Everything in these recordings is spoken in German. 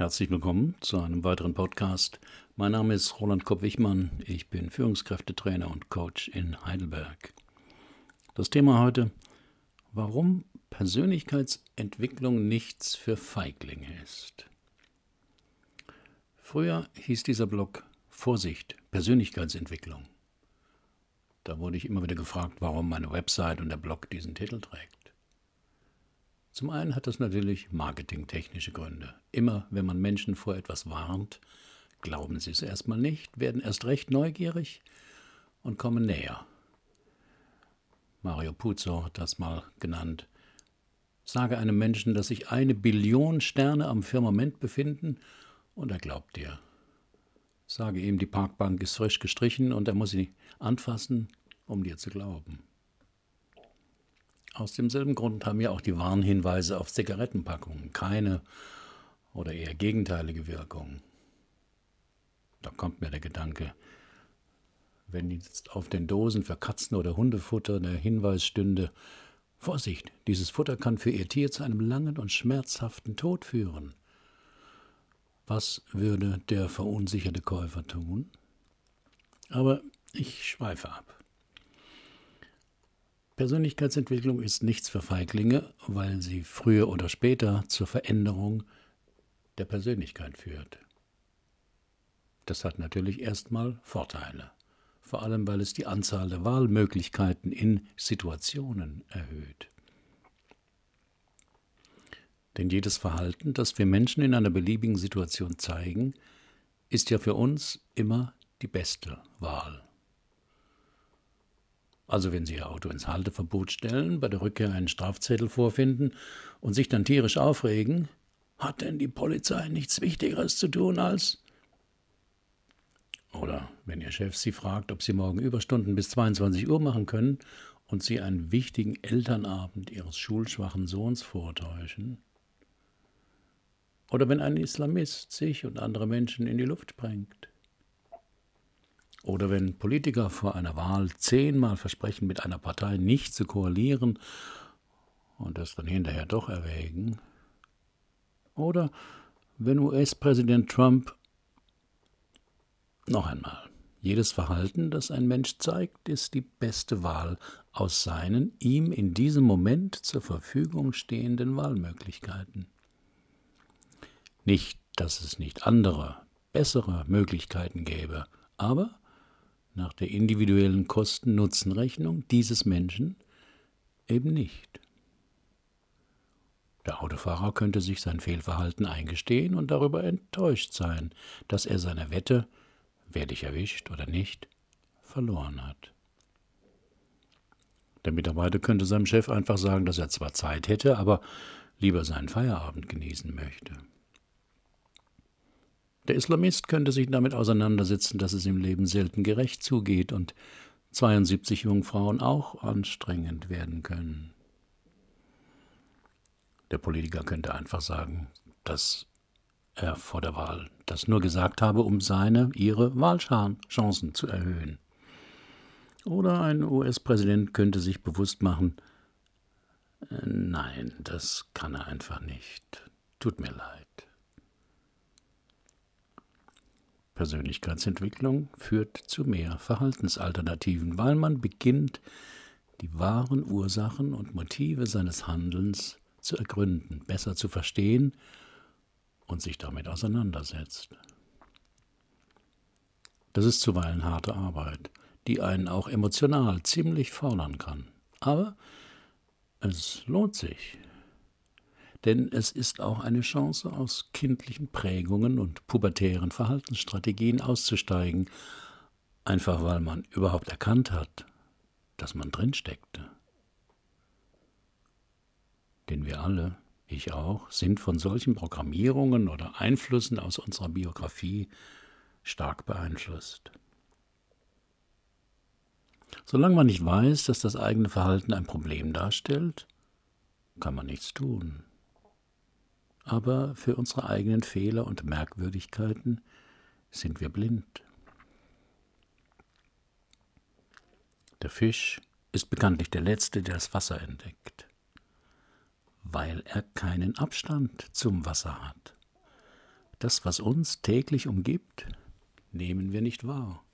Herzlich willkommen zu einem weiteren Podcast. Mein Name ist Roland Kopp-Wichmann. Ich bin Führungskräftetrainer und Coach in Heidelberg. Das Thema heute: Warum Persönlichkeitsentwicklung nichts für Feiglinge ist. Früher hieß dieser Blog Vorsicht, Persönlichkeitsentwicklung. Da wurde ich immer wieder gefragt, warum meine Website und der Blog diesen Titel trägt. Zum einen hat das natürlich marketingtechnische Gründe. Immer wenn man Menschen vor etwas warnt, glauben sie es erstmal nicht, werden erst recht neugierig und kommen näher. Mario Puzo hat das mal genannt. Sage einem Menschen, dass sich eine Billion Sterne am Firmament befinden, und er glaubt dir. Sage ihm, die Parkbank ist frisch gestrichen und er muss sie anfassen, um dir zu glauben. Aus demselben Grund haben ja auch die Warnhinweise auf Zigarettenpackungen keine oder eher gegenteilige Wirkung. Da kommt mir der Gedanke, wenn jetzt auf den Dosen für Katzen- oder Hundefutter der Hinweis stünde, Vorsicht, dieses Futter kann für Ihr Tier zu einem langen und schmerzhaften Tod führen. Was würde der verunsicherte Käufer tun? Aber ich schweife ab. Persönlichkeitsentwicklung ist nichts für Feiglinge, weil sie früher oder später zur Veränderung der Persönlichkeit führt. Das hat natürlich erstmal Vorteile, vor allem weil es die Anzahl der Wahlmöglichkeiten in Situationen erhöht. Denn jedes Verhalten, das wir Menschen in einer beliebigen Situation zeigen, ist ja für uns immer die beste Wahl. Also wenn Sie Ihr Auto ins Halteverbot stellen, bei der Rückkehr einen Strafzettel vorfinden und sich dann tierisch aufregen, hat denn die Polizei nichts Wichtigeres zu tun als... Oder wenn Ihr Chef Sie fragt, ob Sie morgen Überstunden bis 22 Uhr machen können und Sie einen wichtigen Elternabend Ihres schulschwachen Sohns vortäuschen. Oder wenn ein Islamist sich und andere Menschen in die Luft sprengt. Oder wenn Politiker vor einer Wahl zehnmal versprechen, mit einer Partei nicht zu koalieren und es dann hinterher doch erwägen. Oder wenn US-Präsident Trump noch einmal. Jedes Verhalten, das ein Mensch zeigt, ist die beste Wahl aus seinen ihm in diesem Moment zur Verfügung stehenden Wahlmöglichkeiten. Nicht, dass es nicht andere, bessere Möglichkeiten gäbe, aber nach der individuellen Kosten-Nutzen-Rechnung dieses Menschen eben nicht. Der Autofahrer könnte sich sein Fehlverhalten eingestehen und darüber enttäuscht sein, dass er seine Wette, werde ich erwischt oder nicht, verloren hat. Der Mitarbeiter könnte seinem Chef einfach sagen, dass er zwar Zeit hätte, aber lieber seinen Feierabend genießen möchte. Der Islamist könnte sich damit auseinandersetzen, dass es im Leben selten gerecht zugeht und 72 Jungfrauen auch anstrengend werden können. Der Politiker könnte einfach sagen, dass er vor der Wahl das nur gesagt habe, um seine, ihre Wahlchancen zu erhöhen. Oder ein US-Präsident könnte sich bewusst machen, äh, nein, das kann er einfach nicht. Tut mir leid. Persönlichkeitsentwicklung führt zu mehr Verhaltensalternativen, weil man beginnt, die wahren Ursachen und Motive seines Handelns zu ergründen, besser zu verstehen und sich damit auseinandersetzt. Das ist zuweilen harte Arbeit, die einen auch emotional ziemlich fordern kann. Aber es lohnt sich denn es ist auch eine Chance, aus kindlichen Prägungen und pubertären Verhaltensstrategien auszusteigen, einfach weil man überhaupt erkannt hat, dass man drinsteckte. Denn wir alle, ich auch, sind von solchen Programmierungen oder Einflüssen aus unserer Biografie stark beeinflusst. Solange man nicht weiß, dass das eigene Verhalten ein Problem darstellt, kann man nichts tun aber für unsere eigenen Fehler und Merkwürdigkeiten sind wir blind. Der Fisch ist bekanntlich der Letzte, der das Wasser entdeckt, weil er keinen Abstand zum Wasser hat. Das, was uns täglich umgibt, nehmen wir nicht wahr.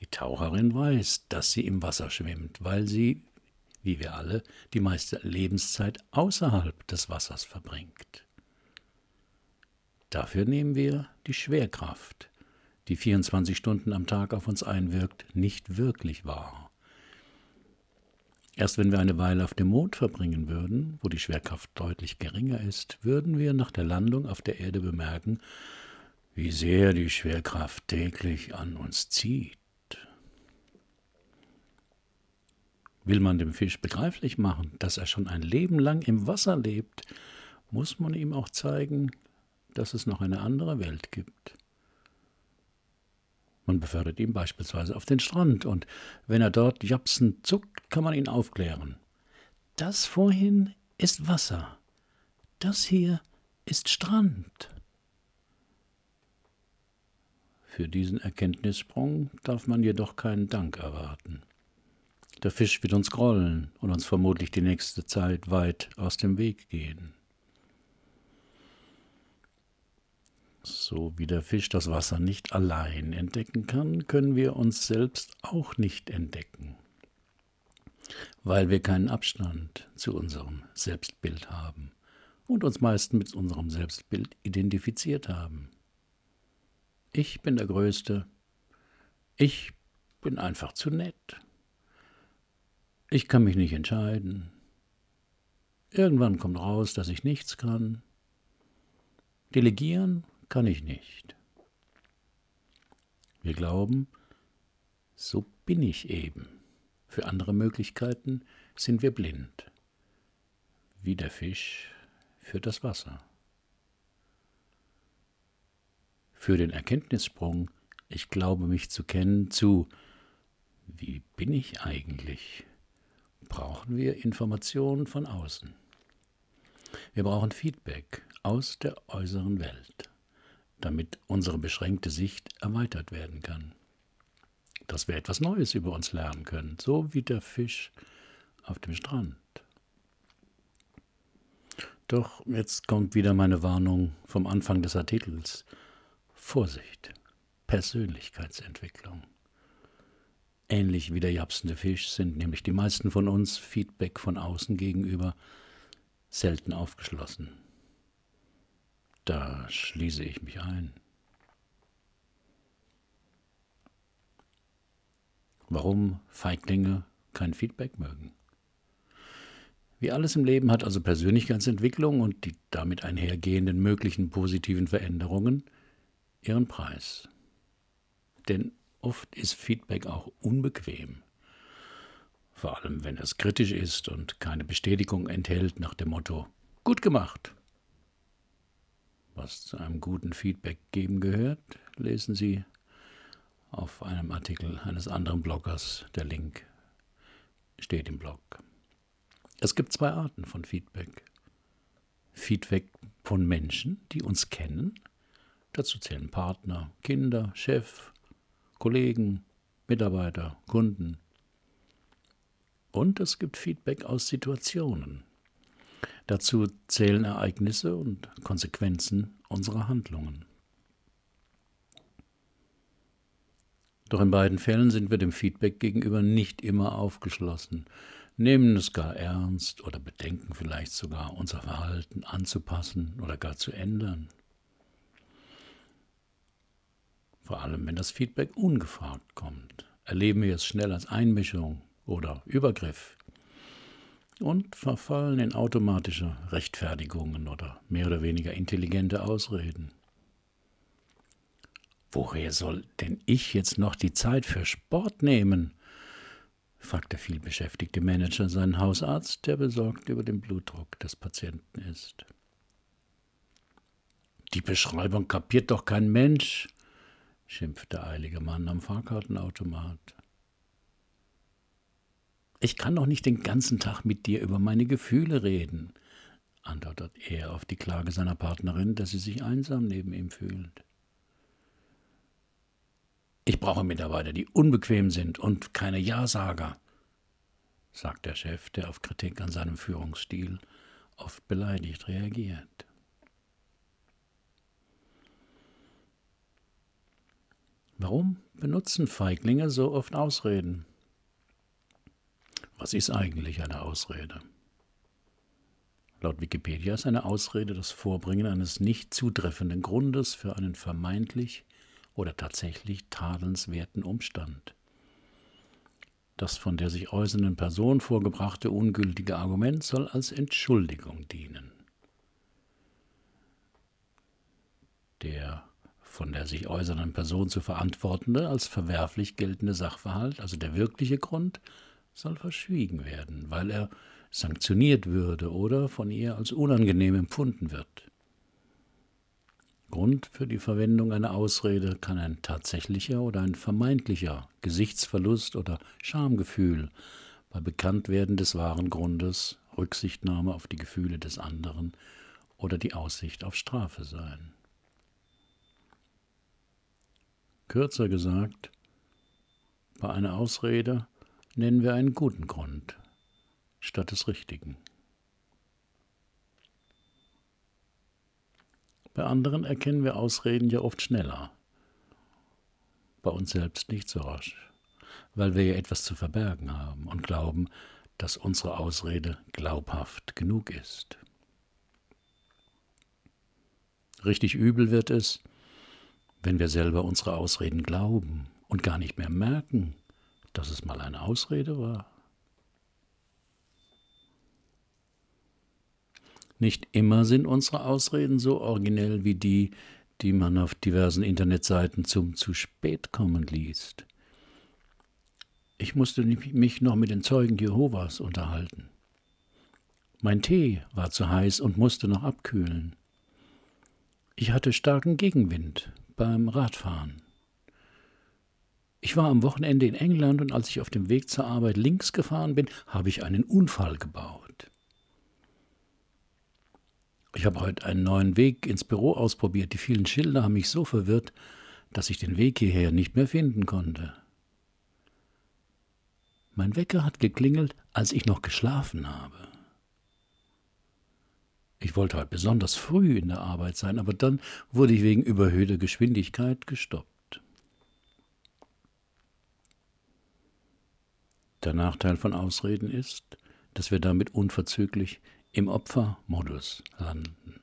Die Taucherin weiß, dass sie im Wasser schwimmt, weil sie, wie wir alle, die meiste Lebenszeit außerhalb des Wassers verbringt. Dafür nehmen wir die Schwerkraft, die 24 Stunden am Tag auf uns einwirkt, nicht wirklich wahr. Erst wenn wir eine Weile auf dem Mond verbringen würden, wo die Schwerkraft deutlich geringer ist, würden wir nach der Landung auf der Erde bemerken, wie sehr die Schwerkraft täglich an uns zieht. Will man dem Fisch begreiflich machen, dass er schon ein Leben lang im Wasser lebt, muss man ihm auch zeigen, dass es noch eine andere Welt gibt. Man befördert ihn beispielsweise auf den Strand und wenn er dort japsen zuckt, kann man ihn aufklären. Das vorhin ist Wasser. Das hier ist Strand. Für diesen Erkenntnissprung darf man jedoch keinen Dank erwarten. Der Fisch wird uns grollen und uns vermutlich die nächste Zeit weit aus dem Weg gehen. So wie der Fisch das Wasser nicht allein entdecken kann, können wir uns selbst auch nicht entdecken, weil wir keinen Abstand zu unserem Selbstbild haben und uns meist mit unserem Selbstbild identifiziert haben. Ich bin der Größte, ich bin einfach zu nett, ich kann mich nicht entscheiden, irgendwann kommt raus, dass ich nichts kann, delegieren kann ich nicht. Wir glauben, so bin ich eben. Für andere Möglichkeiten sind wir blind, wie der Fisch für das Wasser. Für den Erkenntnissprung, ich glaube mich zu kennen, zu wie bin ich eigentlich, brauchen wir Informationen von außen. Wir brauchen Feedback aus der äußeren Welt damit unsere beschränkte Sicht erweitert werden kann. Dass wir etwas Neues über uns lernen können, so wie der Fisch auf dem Strand. Doch jetzt kommt wieder meine Warnung vom Anfang des Artikels. Vorsicht, Persönlichkeitsentwicklung. Ähnlich wie der japsende Fisch sind nämlich die meisten von uns Feedback von außen gegenüber selten aufgeschlossen. Da schließe ich mich ein. Warum Feiglinge kein Feedback mögen? Wie alles im Leben hat also Persönlichkeitsentwicklung und die damit einhergehenden möglichen positiven Veränderungen ihren Preis. Denn oft ist Feedback auch unbequem, vor allem wenn es kritisch ist und keine Bestätigung enthält nach dem Motto Gut gemacht was zu einem guten Feedback geben gehört, lesen Sie auf einem Artikel eines anderen Bloggers. Der Link steht im Blog. Es gibt zwei Arten von Feedback. Feedback von Menschen, die uns kennen. Dazu zählen Partner, Kinder, Chef, Kollegen, Mitarbeiter, Kunden. Und es gibt Feedback aus Situationen, Dazu zählen Ereignisse und Konsequenzen unserer Handlungen. Doch in beiden Fällen sind wir dem Feedback gegenüber nicht immer aufgeschlossen, nehmen es gar ernst oder bedenken vielleicht sogar, unser Verhalten anzupassen oder gar zu ändern. Vor allem, wenn das Feedback ungefragt kommt, erleben wir es schnell als Einmischung oder Übergriff und verfallen in automatische Rechtfertigungen oder mehr oder weniger intelligente Ausreden. Woher soll denn ich jetzt noch die Zeit für Sport nehmen? fragt der vielbeschäftigte Manager seinen Hausarzt, der besorgt über den Blutdruck des Patienten ist. Die Beschreibung kapiert doch kein Mensch, schimpft der eilige Mann am Fahrkartenautomat. Ich kann doch nicht den ganzen Tag mit dir über meine Gefühle reden, antwortet er auf die Klage seiner Partnerin, dass sie sich einsam neben ihm fühlt. Ich brauche Mitarbeiter, die unbequem sind und keine Ja-Sager, sagt der Chef, der auf Kritik an seinem Führungsstil oft beleidigt reagiert. Warum benutzen Feiglinge so oft Ausreden? Was ist eigentlich eine Ausrede? Laut Wikipedia ist eine Ausrede das Vorbringen eines nicht zutreffenden Grundes für einen vermeintlich oder tatsächlich tadelnswerten Umstand. Das von der sich äußernden Person vorgebrachte ungültige Argument soll als Entschuldigung dienen. Der von der sich äußernden Person zu verantwortende als verwerflich geltende Sachverhalt, also der wirkliche Grund, soll verschwiegen werden, weil er sanktioniert würde oder von ihr als unangenehm empfunden wird. Grund für die Verwendung einer Ausrede kann ein tatsächlicher oder ein vermeintlicher Gesichtsverlust oder Schamgefühl bei Bekanntwerden des wahren Grundes, Rücksichtnahme auf die Gefühle des anderen oder die Aussicht auf Strafe sein. Kürzer gesagt, bei einer Ausrede nennen wir einen guten Grund statt des richtigen. Bei anderen erkennen wir Ausreden ja oft schneller, bei uns selbst nicht so rasch, weil wir ja etwas zu verbergen haben und glauben, dass unsere Ausrede glaubhaft genug ist. Richtig übel wird es, wenn wir selber unsere Ausreden glauben und gar nicht mehr merken, dass es mal eine Ausrede war. Nicht immer sind unsere Ausreden so originell wie die, die man auf diversen Internetseiten zum zu spät kommen liest. Ich musste mich noch mit den Zeugen Jehovas unterhalten. Mein Tee war zu heiß und musste noch abkühlen. Ich hatte starken Gegenwind beim Radfahren. Ich war am Wochenende in England und als ich auf dem Weg zur Arbeit links gefahren bin, habe ich einen Unfall gebaut. Ich habe heute einen neuen Weg ins Büro ausprobiert. Die vielen Schilder haben mich so verwirrt, dass ich den Weg hierher nicht mehr finden konnte. Mein Wecker hat geklingelt, als ich noch geschlafen habe. Ich wollte heute besonders früh in der Arbeit sein, aber dann wurde ich wegen überhöhter Geschwindigkeit gestoppt. Der Nachteil von Ausreden ist, dass wir damit unverzüglich im Opfermodus landen.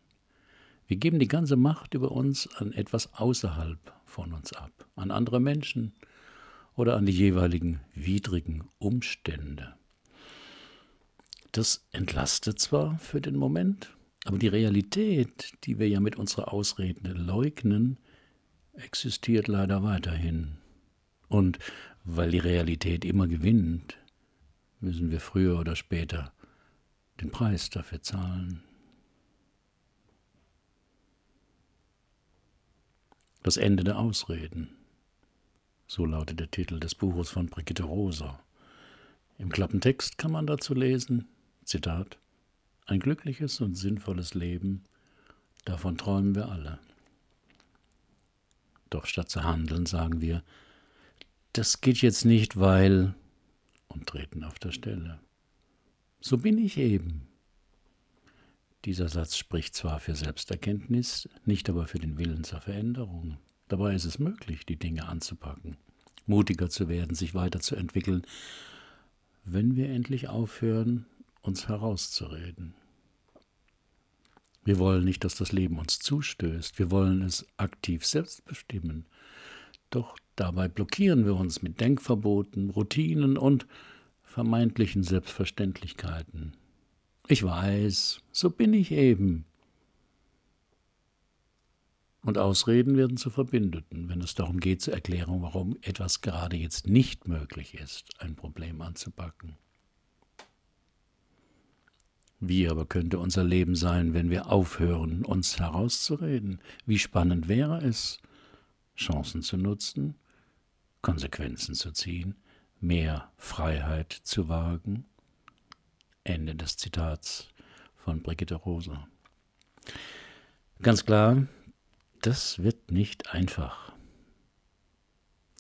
Wir geben die ganze Macht über uns an etwas außerhalb von uns ab, an andere Menschen oder an die jeweiligen widrigen Umstände. Das entlastet zwar für den Moment, aber die Realität, die wir ja mit unserer Ausrede leugnen, existiert leider weiterhin. Und weil die Realität immer gewinnt, müssen wir früher oder später den Preis dafür zahlen. Das Ende der Ausreden. So lautet der Titel des Buches von Brigitte Rosa. Im Klappentext kann man dazu lesen, Zitat, ein glückliches und sinnvolles Leben, davon träumen wir alle. Doch statt zu handeln sagen wir, das geht jetzt nicht, weil und treten auf der Stelle. So bin ich eben. Dieser Satz spricht zwar für Selbsterkenntnis, nicht aber für den Willen zur Veränderung. Dabei ist es möglich, die Dinge anzupacken, mutiger zu werden, sich weiterzuentwickeln, wenn wir endlich aufhören, uns herauszureden. Wir wollen nicht, dass das Leben uns zustößt. Wir wollen es aktiv selbst bestimmen. Doch dabei blockieren wir uns mit Denkverboten, Routinen und vermeintlichen Selbstverständlichkeiten. Ich weiß, so bin ich eben. Und Ausreden werden zu Verbündeten, wenn es darum geht zu erklären, warum etwas gerade jetzt nicht möglich ist, ein Problem anzupacken. Wie aber könnte unser Leben sein, wenn wir aufhören, uns herauszureden? Wie spannend wäre es, Chancen zu nutzen, Konsequenzen zu ziehen, mehr Freiheit zu wagen? Ende des Zitats von Brigitte Rosa. Ganz klar, das wird nicht einfach.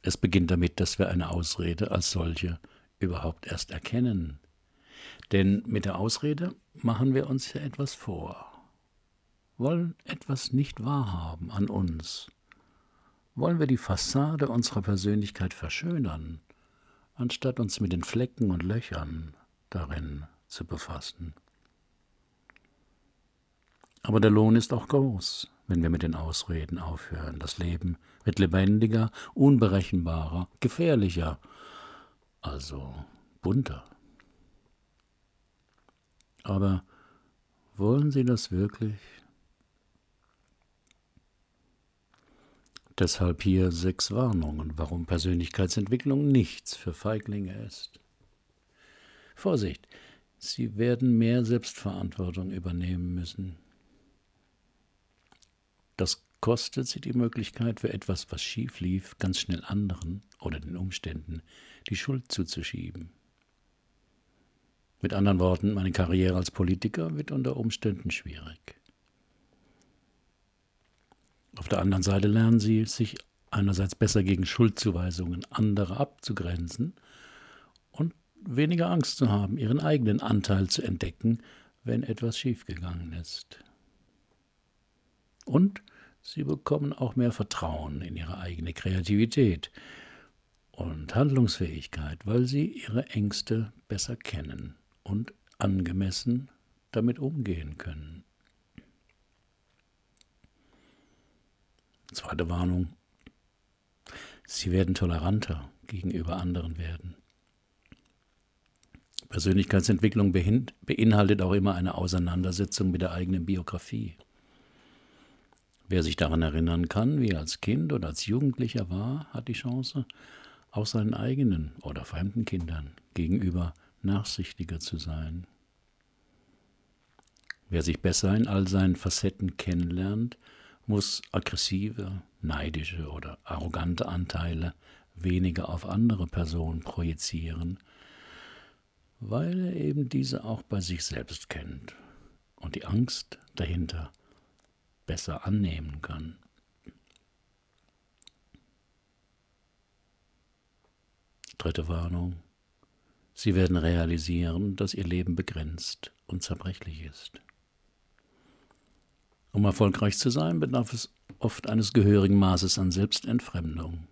Es beginnt damit, dass wir eine Ausrede als solche überhaupt erst erkennen, denn mit der Ausrede machen wir uns ja etwas vor, wollen etwas nicht wahrhaben an uns wollen wir die Fassade unserer Persönlichkeit verschönern, anstatt uns mit den Flecken und Löchern darin zu befassen. Aber der Lohn ist auch groß, wenn wir mit den Ausreden aufhören. Das Leben wird lebendiger, unberechenbarer, gefährlicher, also bunter. Aber wollen Sie das wirklich? Deshalb hier sechs Warnungen, warum Persönlichkeitsentwicklung nichts für Feiglinge ist. Vorsicht, Sie werden mehr Selbstverantwortung übernehmen müssen. Das kostet Sie die Möglichkeit, für etwas, was schief lief, ganz schnell anderen oder den Umständen die Schuld zuzuschieben. Mit anderen Worten, meine Karriere als Politiker wird unter Umständen schwierig. Auf der anderen Seite lernen sie, sich einerseits besser gegen Schuldzuweisungen anderer abzugrenzen und weniger Angst zu haben, ihren eigenen Anteil zu entdecken, wenn etwas schiefgegangen ist. Und sie bekommen auch mehr Vertrauen in ihre eigene Kreativität und Handlungsfähigkeit, weil sie ihre Ängste besser kennen und angemessen damit umgehen können. Zweite Warnung. Sie werden toleranter gegenüber anderen werden. Persönlichkeitsentwicklung beinhaltet auch immer eine Auseinandersetzung mit der eigenen Biografie. Wer sich daran erinnern kann, wie er als Kind oder als Jugendlicher war, hat die Chance, auch seinen eigenen oder fremden Kindern gegenüber nachsichtiger zu sein. Wer sich besser in all seinen Facetten kennenlernt, muss aggressive, neidische oder arrogante Anteile weniger auf andere Personen projizieren, weil er eben diese auch bei sich selbst kennt und die Angst dahinter besser annehmen kann. Dritte Warnung. Sie werden realisieren, dass ihr Leben begrenzt und zerbrechlich ist. Um erfolgreich zu sein, bedarf es oft eines gehörigen Maßes an Selbstentfremdung.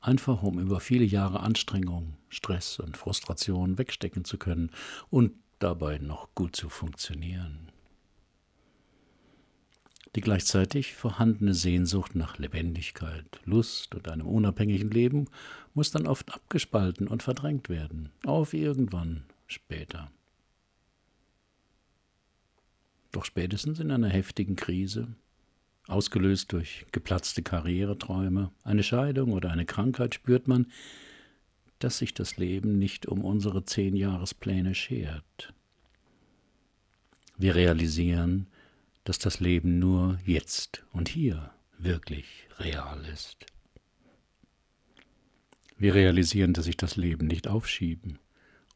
Einfach um über viele Jahre Anstrengung, Stress und Frustration wegstecken zu können und dabei noch gut zu funktionieren. Die gleichzeitig vorhandene Sehnsucht nach Lebendigkeit, Lust und einem unabhängigen Leben muss dann oft abgespalten und verdrängt werden, auf irgendwann später. Doch spätestens in einer heftigen Krise, ausgelöst durch geplatzte Karriereträume, eine Scheidung oder eine Krankheit, spürt man, dass sich das Leben nicht um unsere Zehnjahrespläne schert. Wir realisieren, dass das Leben nur jetzt und hier wirklich real ist. Wir realisieren, dass sich das Leben nicht aufschieben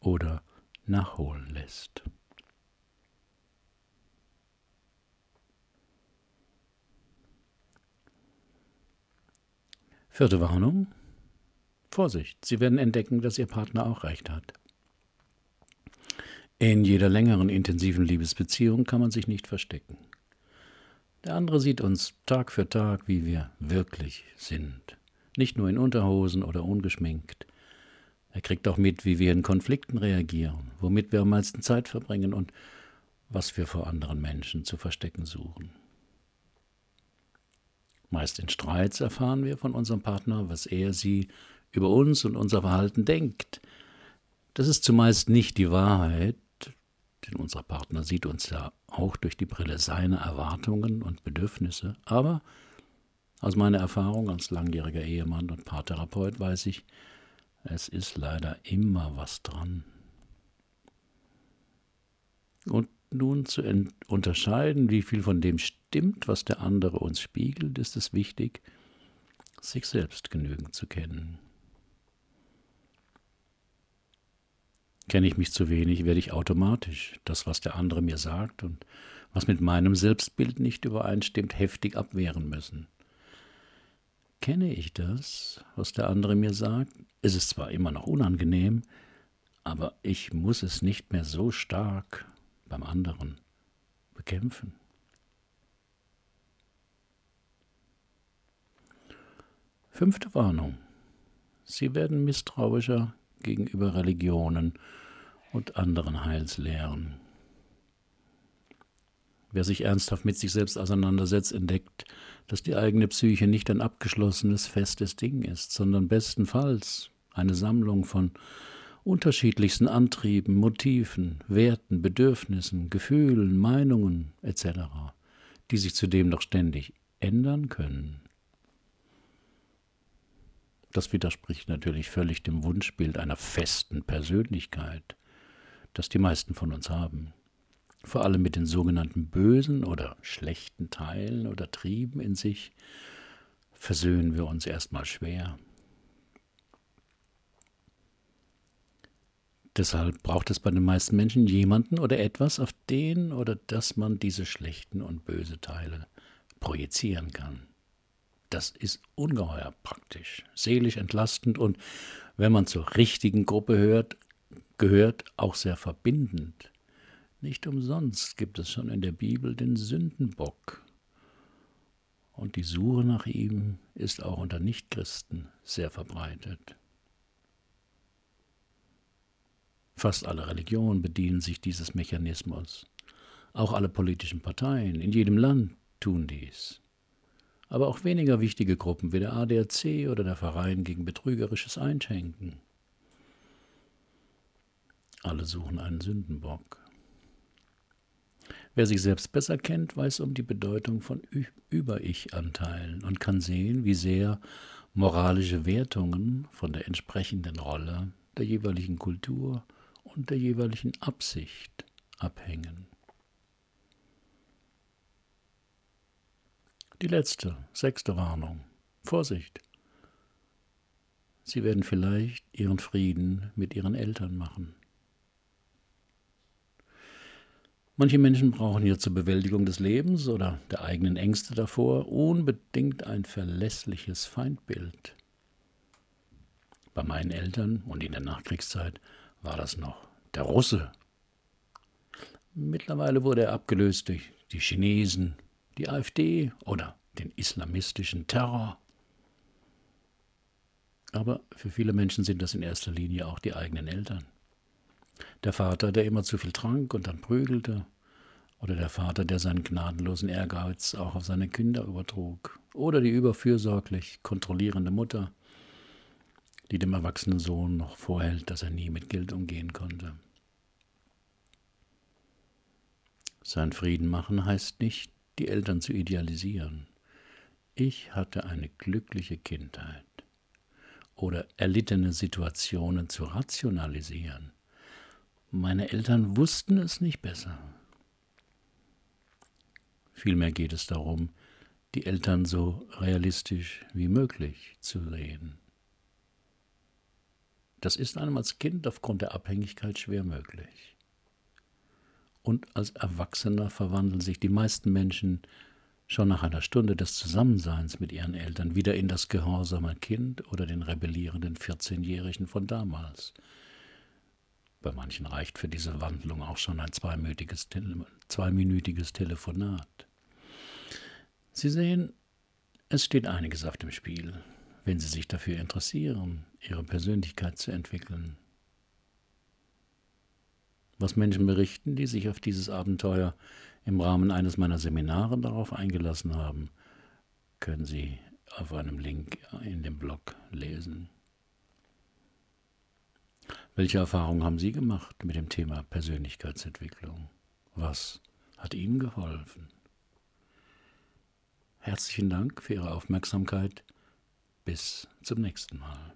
oder nachholen lässt. Vierte Warnung. Vorsicht, Sie werden entdecken, dass Ihr Partner auch recht hat. In jeder längeren intensiven Liebesbeziehung kann man sich nicht verstecken. Der andere sieht uns Tag für Tag, wie wir wirklich sind. Nicht nur in Unterhosen oder ungeschminkt. Er kriegt auch mit, wie wir in Konflikten reagieren, womit wir am meisten Zeit verbringen und was wir vor anderen Menschen zu verstecken suchen. Meist in Streits erfahren wir von unserem Partner, was er sie über uns und unser Verhalten denkt. Das ist zumeist nicht die Wahrheit, denn unser Partner sieht uns ja auch durch die Brille seiner Erwartungen und Bedürfnisse. Aber aus meiner Erfahrung als langjähriger Ehemann und Paartherapeut weiß ich, es ist leider immer was dran. Und nun zu unterscheiden, wie viel von dem stimmt, was der andere uns spiegelt, ist es wichtig, sich selbst genügend zu kennen. Kenne ich mich zu wenig, werde ich automatisch das, was der andere mir sagt und was mit meinem Selbstbild nicht übereinstimmt, heftig abwehren müssen. Kenne ich das, was der andere mir sagt, ist es zwar immer noch unangenehm, aber ich muss es nicht mehr so stark beim anderen bekämpfen. Fünfte Warnung. Sie werden misstrauischer gegenüber Religionen und anderen Heilslehren. Wer sich ernsthaft mit sich selbst auseinandersetzt, entdeckt, dass die eigene Psyche nicht ein abgeschlossenes, festes Ding ist, sondern bestenfalls eine Sammlung von unterschiedlichsten Antrieben, Motiven, Werten, Bedürfnissen, Gefühlen, Meinungen etc., die sich zudem noch ständig ändern können. Das widerspricht natürlich völlig dem Wunschbild einer festen Persönlichkeit, das die meisten von uns haben vor allem mit den sogenannten bösen oder schlechten Teilen oder Trieben in sich, versöhnen wir uns erstmal schwer. Deshalb braucht es bei den meisten Menschen jemanden oder etwas, auf den oder das man diese schlechten und böse Teile projizieren kann. Das ist ungeheuer praktisch, seelisch entlastend und, wenn man zur richtigen Gruppe hört, gehört, auch sehr verbindend. Nicht umsonst gibt es schon in der Bibel den Sündenbock. Und die Suche nach ihm ist auch unter Nichtchristen sehr verbreitet. Fast alle Religionen bedienen sich dieses Mechanismus. Auch alle politischen Parteien in jedem Land tun dies. Aber auch weniger wichtige Gruppen wie der ADAC oder der Verein gegen betrügerisches Einschenken. Alle suchen einen Sündenbock. Wer sich selbst besser kennt, weiß um die Bedeutung von Über-Ich-Anteilen und kann sehen, wie sehr moralische Wertungen von der entsprechenden Rolle, der jeweiligen Kultur und der jeweiligen Absicht abhängen. Die letzte, sechste Warnung. Vorsicht! Sie werden vielleicht ihren Frieden mit ihren Eltern machen. Manche Menschen brauchen ja zur Bewältigung des Lebens oder der eigenen Ängste davor unbedingt ein verlässliches Feindbild. Bei meinen Eltern und in der Nachkriegszeit war das noch der Russe. Mittlerweile wurde er abgelöst durch die Chinesen, die AfD oder den islamistischen Terror. Aber für viele Menschen sind das in erster Linie auch die eigenen Eltern. Der Vater, der immer zu viel trank und dann prügelte. Oder der Vater, der seinen gnadenlosen Ehrgeiz auch auf seine Kinder übertrug. Oder die überfürsorglich kontrollierende Mutter, die dem erwachsenen Sohn noch vorhält, dass er nie mit Geld umgehen konnte. Sein Frieden machen heißt nicht, die Eltern zu idealisieren. Ich hatte eine glückliche Kindheit. Oder erlittene Situationen zu rationalisieren. Meine Eltern wussten es nicht besser. Vielmehr geht es darum, die Eltern so realistisch wie möglich zu sehen. Das ist einem als Kind aufgrund der Abhängigkeit schwer möglich. Und als Erwachsener verwandeln sich die meisten Menschen schon nach einer Stunde des Zusammenseins mit ihren Eltern wieder in das gehorsame Kind oder den rebellierenden 14-Jährigen von damals, bei manchen reicht für diese Wandlung auch schon ein zweiminütiges, zweiminütiges Telefonat. Sie sehen, es steht einiges auf dem Spiel, wenn Sie sich dafür interessieren, Ihre Persönlichkeit zu entwickeln. Was Menschen berichten, die sich auf dieses Abenteuer im Rahmen eines meiner Seminare darauf eingelassen haben, können Sie auf einem Link in dem Blog lesen. Welche Erfahrungen haben Sie gemacht mit dem Thema Persönlichkeitsentwicklung? Was hat Ihnen geholfen? Herzlichen Dank für Ihre Aufmerksamkeit. Bis zum nächsten Mal.